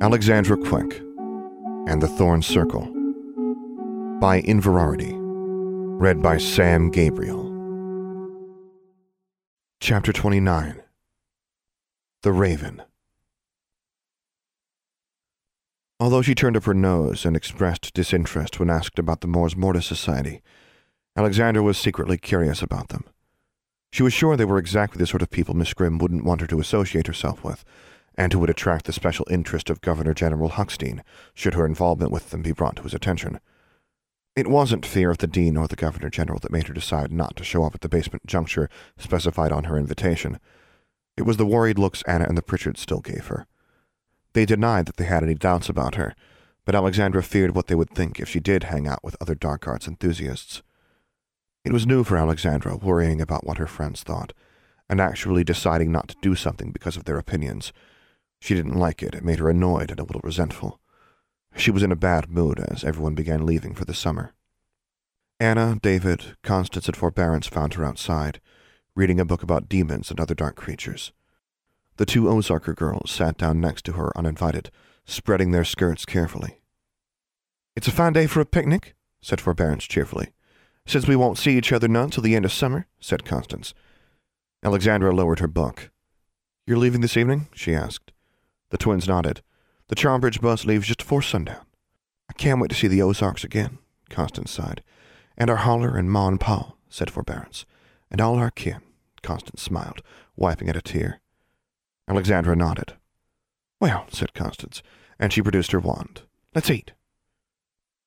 Alexandra Quick and the Thorn Circle by Inverarity, read by Sam Gabriel. Chapter 29 The Raven. Although she turned up her nose and expressed disinterest when asked about the Mors Mortis Society, Alexandra was secretly curious about them. She was sure they were exactly the sort of people Miss Grimm wouldn't want her to associate herself with, and who would attract the special interest of Governor General Huckstep, should her involvement with them be brought to his attention. It wasn't fear of the dean or the governor general that made her decide not to show up at the basement juncture specified on her invitation. It was the worried looks Anna and the Pritchards still gave her. They denied that they had any doubts about her, but Alexandra feared what they would think if she did hang out with other dark arts enthusiasts. It was new for Alexandra, worrying about what her friends thought, and actually deciding not to do something because of their opinions. She didn't like it. It made her annoyed and a little resentful. She was in a bad mood as everyone began leaving for the summer. Anna, David, Constance, and Forbearance found her outside, reading a book about demons and other dark creatures. The two Ozarker girls sat down next to her uninvited, spreading their skirts carefully. It's a fine day for a picnic, said Forbearance cheerfully. Since we won't see each other none till the end of summer, said Constance. Alexandra lowered her book. You're leaving this evening? she asked. The twins nodded. The Charmbridge bus leaves just before sundown. I can't wait to see the Ozarks again, Constance sighed. And our holler and ma and pa, said Forbearance. And all our kin, Constance smiled, wiping at a tear. Alexandra nodded. Well, said Constance, and she produced her wand. Let's eat.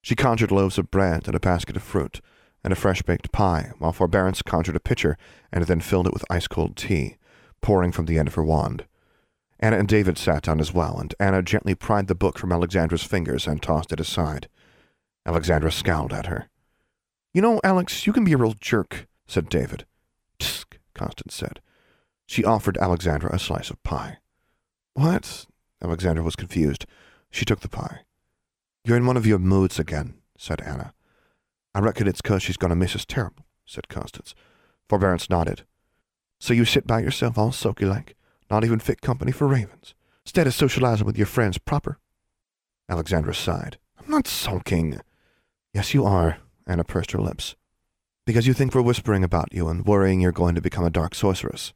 She conjured loaves of bread and a basket of fruit, and a fresh baked pie, while Forbearance conjured a pitcher and then filled it with ice cold tea, pouring from the end of her wand. Anna and David sat down as well, and Anna gently pried the book from Alexandra's fingers and tossed it aside. Alexandra scowled at her. You know, Alex, you can be a real jerk, said David. Tsk, Constance said. She offered Alexandra a slice of pie. What? Alexandra was confused. She took the pie. You're in one of your moods again, said Anna. I reckon it's 'cause she's to miss us terrible, said Constance. Forbearance nodded. So you sit by yourself all sulky like, not even fit company for ravens, instead of socializing with your friends proper? Alexandra sighed. I'm not sulking. Yes, you are, Anna pursed her lips. Because you think we're whispering about you and worrying you're going to become a dark sorceress.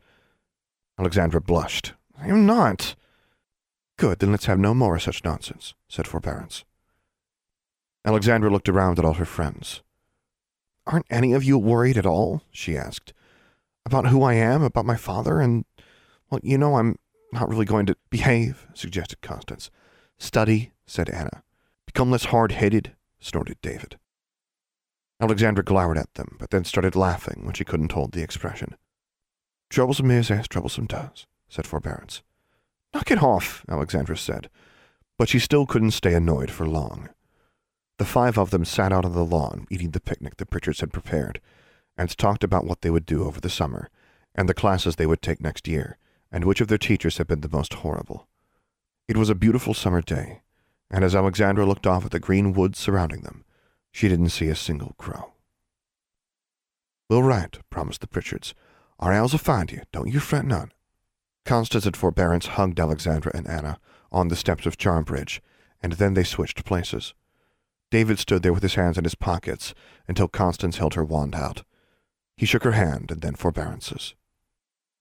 Alexandra blushed. I am not. Good, then let's have no more of such nonsense, said Forbearance. Alexandra looked around at all her friends. Aren't any of you worried at all? she asked. About who I am, about my father, and, well, you know, I'm not really going to behave, suggested Constance. Study, said Anna. Become less hard headed, snorted David. Alexandra glowered at them, but then started laughing when she couldn't hold the expression. Troublesome is as troublesome does, said Forbearance. Knock it off, Alexandra said, but she still couldn't stay annoyed for long. The five of them sat out on the lawn, eating the picnic the Pritchards had prepared, and talked about what they would do over the summer, and the classes they would take next year, and which of their teachers had been the most horrible. It was a beautiful summer day, and as Alexandra looked off at the green woods surrounding them, she didn't see a single crow. We'll write, promised the Pritchards. Our owls will find you, don't you fret none. Constance and Forbearance hugged Alexandra and Anna on the steps of Charmbridge, and then they switched places. David stood there with his hands in his pockets until Constance held her wand out. He shook her hand and then Forbearance's.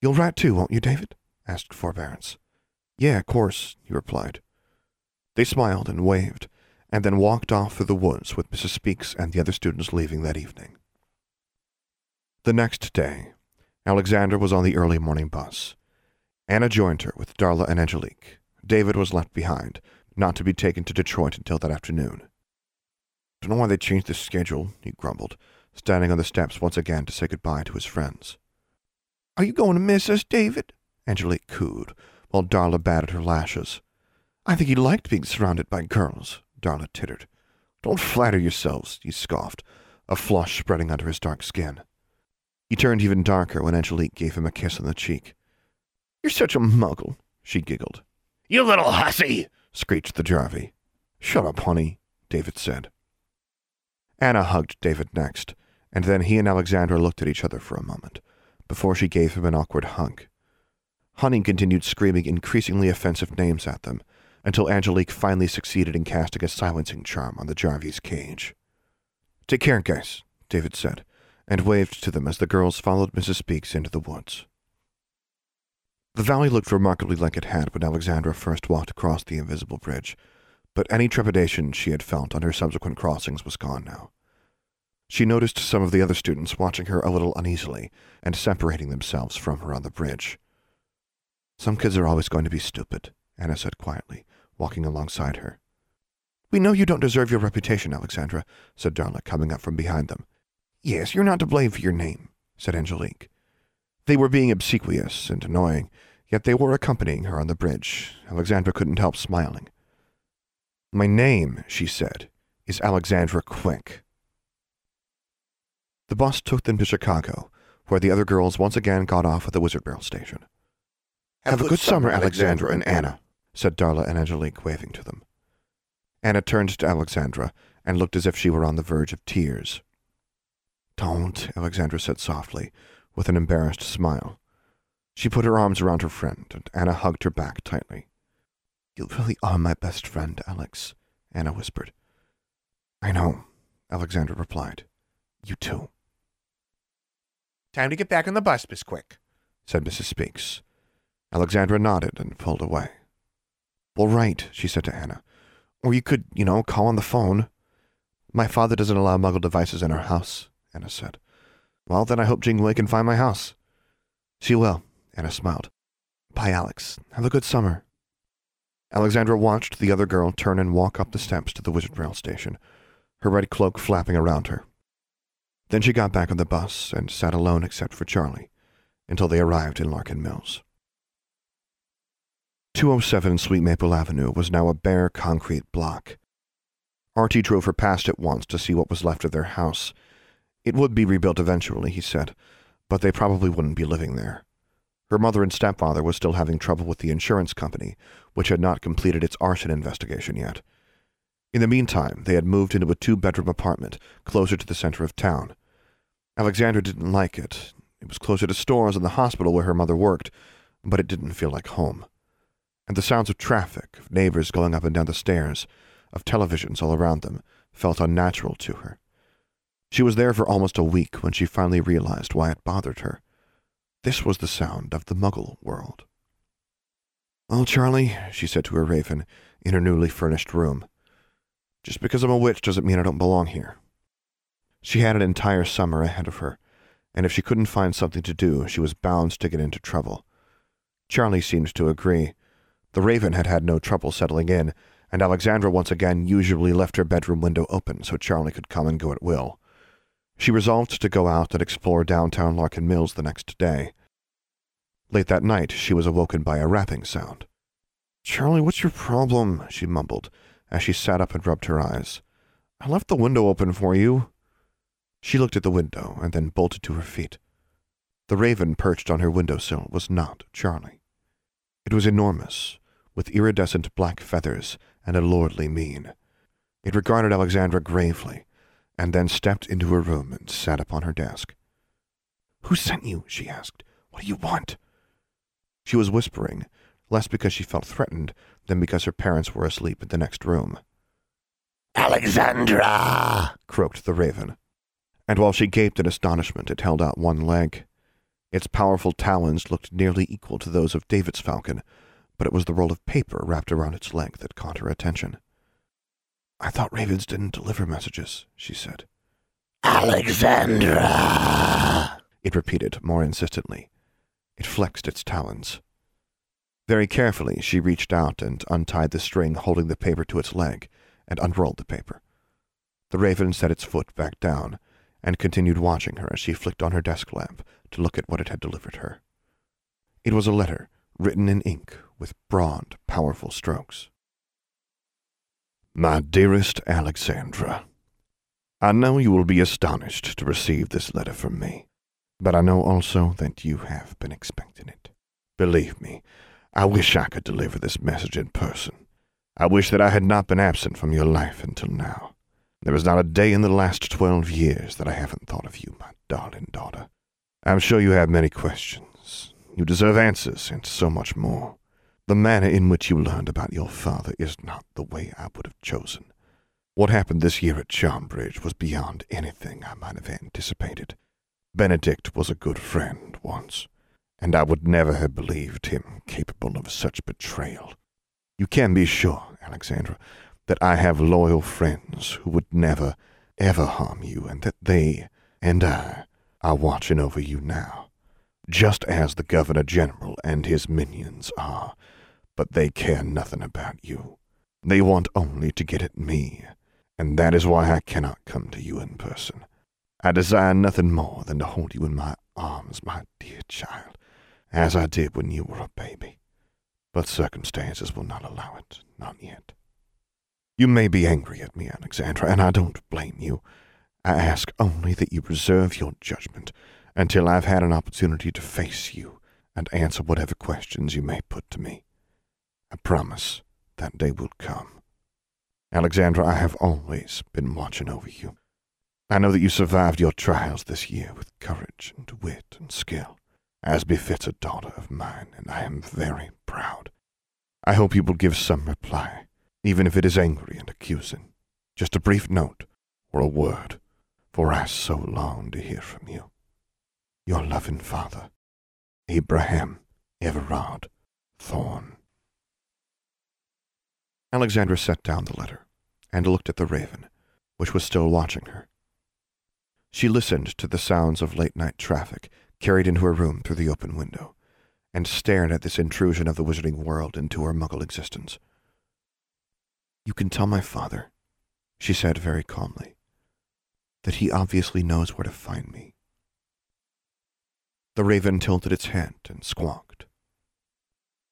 You'll write too, won't you, David? Asked Forbearance. Yeah, of course, he replied. They smiled and waved, and then walked off through the woods with Mrs. Speaks and the other students leaving that evening. The next day, Alexandra was on the early morning bus. Anna joined her with Darla and Angelique. David was left behind, not to be taken to Detroit until that afternoon. Don't know why they changed the schedule, he grumbled, standing on the steps once again to say goodbye to his friends. Are you going to miss us, David? Angelique cooed, while Darla batted her lashes. I think he liked being surrounded by girls, Darla tittered. Don't flatter yourselves, he scoffed, a flush spreading under his dark skin. He turned even darker when Angelique gave him a kiss on the cheek. You're such a muggle, she giggled. You little hussy, screeched the Jarvey. Shut up, honey, David said. Anna hugged David next, and then he and Alexandra looked at each other for a moment, before she gave him an awkward hug. Honey continued screaming increasingly offensive names at them, until Angelique finally succeeded in casting a silencing charm on the Jarvey's cage. Take care, guys, David said, and waved to them as the girls followed Mrs. Speaks into the woods. The valley looked remarkably like it had when Alexandra first walked across the invisible bridge, but any trepidation she had felt on her subsequent crossings was gone now. She noticed some of the other students watching her a little uneasily and separating themselves from her on the bridge. Some kids are always going to be stupid, Anna said quietly, walking alongside her. We know you don't deserve your reputation, Alexandra, said Darla, coming up from behind them. Yes, you're not to blame for your name, said Angelique. They were being obsequious and annoying, yet they were accompanying her on the bridge. Alexandra couldn't help smiling. My name, she said, is Alexandra Quick. The bus took them to Chicago, where the other girls once again got off at the Wizard Barrel station. Have, Have a good summer, Alexandra and Anna, said Darla and Angelique, waving to them. Anna turned to Alexandra and looked as if she were on the verge of tears. Don't, Alexandra said softly, with an embarrassed smile. She put her arms around her friend, and Anna hugged her back tightly. You really are my best friend, Alex, Anna whispered. I know, Alexandra replied. You too. Time to get back on the bus, Miss Quick, said Mrs. Speaks. Alexandra nodded and pulled away. All right, she said to Anna. Or you could, you know, call on the phone. My father doesn't allow muggle devices in our house, Anna said. Well, then I hope Jingwei can find my house. She will, Anna smiled. Bye, Alex. Have a good summer. Alexandra watched the other girl turn and walk up the steps to the Wizard Rail station, her red cloak flapping around her. Then she got back on the bus and sat alone except for Charlie, until they arrived in Larkin Mills. 207 Sweet Maple Avenue was now a bare concrete block. Archie drove her past it once to see what was left of their house. It would be rebuilt eventually, he said, but they probably wouldn't be living there. Her mother and stepfather were still having trouble with the insurance company, which had not completed its arson investigation yet. In the meantime, they had moved into a two-bedroom apartment closer to the center of town. Alexandra didn't like it. It was closer to stores and the hospital where her mother worked, but it didn't feel like home. And the sounds of traffic, of neighbors going up and down the stairs, of televisions all around them, felt unnatural to her. She was there for almost a week when she finally realized why it bothered her. This was the sound of the muggle world. Well, Charlie, she said to her raven in her newly furnished room, just because I'm a witch doesn't mean I don't belong here. She had an entire summer ahead of her, and if she couldn't find something to do, she was bound to get into trouble. Charlie seemed to agree. The raven had had no trouble settling in, and Alexandra once again usually left her bedroom window open so Charlie could come and go at will. She resolved to go out and explore downtown Larkin Mills the next day. Late that night, she was awoken by a rapping sound. Charlie, what's your problem? she mumbled, as she sat up and rubbed her eyes. I left the window open for you. She looked at the window and then bolted to her feet. The raven perched on her windowsill was not Charlie. It was enormous, with iridescent black feathers and a lordly mien. It regarded Alexandra gravely, and then stepped into her room and sat upon her desk. Who sent you? she asked. What do you want? She was whispering, less because she felt threatened than because her parents were asleep in the next room. Alexandra! croaked the raven. And while she gaped in astonishment, it held out one leg. Its powerful talons looked nearly equal to those of David's falcon, but it was the roll of paper wrapped around its leg that caught her attention. I thought ravens didn't deliver messages, she said. Alexandra! It repeated more insistently. It flexed its talons. Very carefully, she reached out and untied the string holding the paper to its leg and unrolled the paper. The raven set its foot back down and continued watching her as she flicked on her desk lamp to look at what it had delivered her. It was a letter written in ink with broad, powerful strokes. My dearest Alexandra, I know you will be astonished to receive this letter from me, but I know also that you have been expecting it. Believe me, I wish I could deliver this message in person. I wish that I had not been absent from your life until now. There is not a day in the last twelve years that I haven't thought of you, my darling daughter. I'm sure you have many questions. You deserve answers and so much more. The manner in which you learned about your father is not the way I would have chosen. What happened this year at Charmbridge was beyond anything I might have anticipated. Benedict was a good friend once, and I would never have believed him capable of such betrayal. You can be sure, Alexandra, that I have loyal friends who would never, ever harm you, and that they and I are watching over you now, just as the Governor General and his minions are, but they care nothing about you. They want only to get at me, and that is why I cannot come to you in person. I desire nothing more than to hold you in my arms, my dear child, as I did when you were a baby. But circumstances will not allow it, not yet. You may be angry at me, Alexandra, and I don't blame you. I ask only that you reserve your judgment until I've had an opportunity to face you and answer whatever questions you may put to me. I promise that day will come. Alexandra, I have always been watching over you. I know that you survived your trials this year with courage and wit and skill, as befits a daughter of mine, and I am very proud. I hope you will give some reply, even if it is angry and accusing. Just a brief note or a word, for I so long to hear from you. Your loving father, Abraham Everard Thorn. Alexandra set down the letter and looked at the raven, which was still watching her. She listened to the sounds of late night traffic carried into her room through the open window, and stared at this intrusion of the wizarding world into her muggle existence. You can tell my father, she said very calmly, that he obviously knows where to find me. The raven tilted its head and squawked.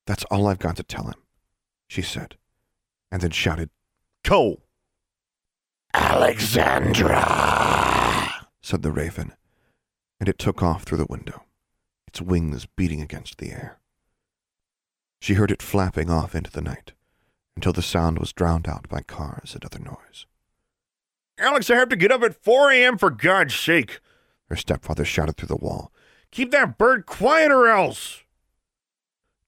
That's all I've got to tell him, she said, and then shouted, Go! Alexandra, said the raven, and it took off through the window, its wings beating against the air. She heard it flapping off into the night until the sound was drowned out by cars and other noise. Alex, I have to get up at 4 a.m. for God's sake, her stepfather shouted through the wall. Keep that bird quiet or else.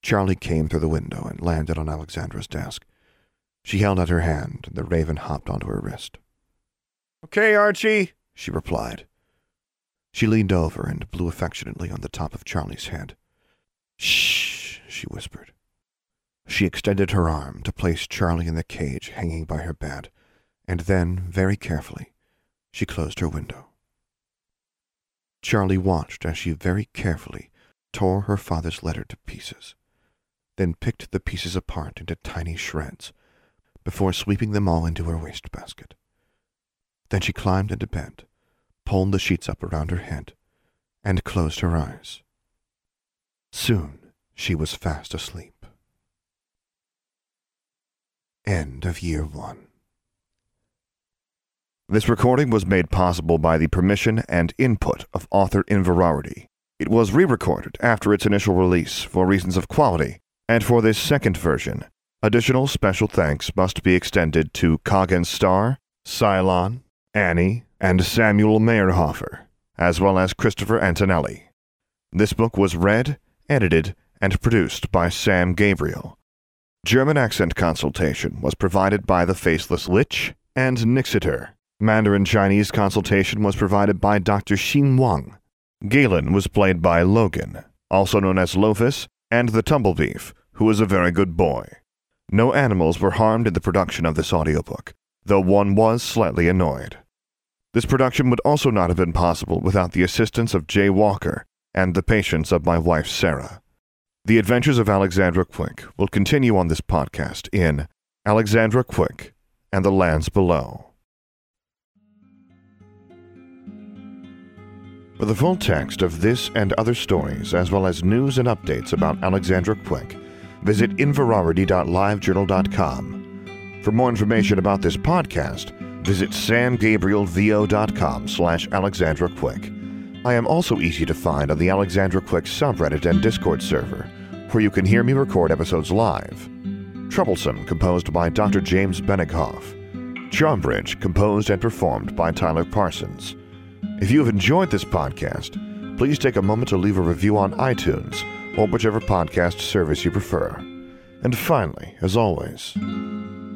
Charlie came through the window and landed on Alexandra's desk. She held out her hand, and the raven hopped onto her wrist. Okay, Archie, she replied. She leaned over and blew affectionately on the top of Charlie's head. Shh, she whispered. She extended her arm to place Charlie in the cage hanging by her bed, and then, very carefully, she closed her window. Charlie watched as she very carefully tore her father's letter to pieces, then picked the pieces apart into tiny shreds before sweeping them all into her wastebasket. Then she climbed into bed, pulled the sheets up around her head, and closed her eyes. Soon she was fast asleep. End of Year One. This recording was made possible by the permission and input of author Inverarity. It was re-recorded after its initial release for reasons of quality, and for this second version, additional special thanks must be extended to Coggin Star, Cylon, Annie, and Samuel Meyerhofer, as well as Christopher Antonelli. This book was read, edited, and produced by Sam Gabriel. German accent consultation was provided by the Faceless Lich and Nixiter. Mandarin Chinese consultation was provided by Dr. Xin Wang. Galen was played by Logan, also known as Lophus, and the Tumblebeef, who is a very good boy. No animals were harmed in the production of this audiobook, though one was slightly annoyed. This production would also not have been possible without the assistance of Jay Walker and the patience of my wife Sarah. The adventures of Alexandra Quick will continue on this podcast in Alexandra Quick and the Lands Below. For the full text of this and other stories, as well as news and updates about Alexandra Quick, visit inverarity.livejournal.com. For more information about this podcast, visit samgabrielvo.com slash Alexandra Quick. I am also easy to find on the Alexandra Quick subreddit and Discord server, where you can hear me record episodes live. Troublesome, composed by Dr. James Benighoff. Charmbridge, composed and performed by Tyler Parsons. If you have enjoyed this podcast, please take a moment to leave a review on iTunes or whichever podcast service you prefer. And finally, as always,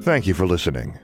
thank you for listening.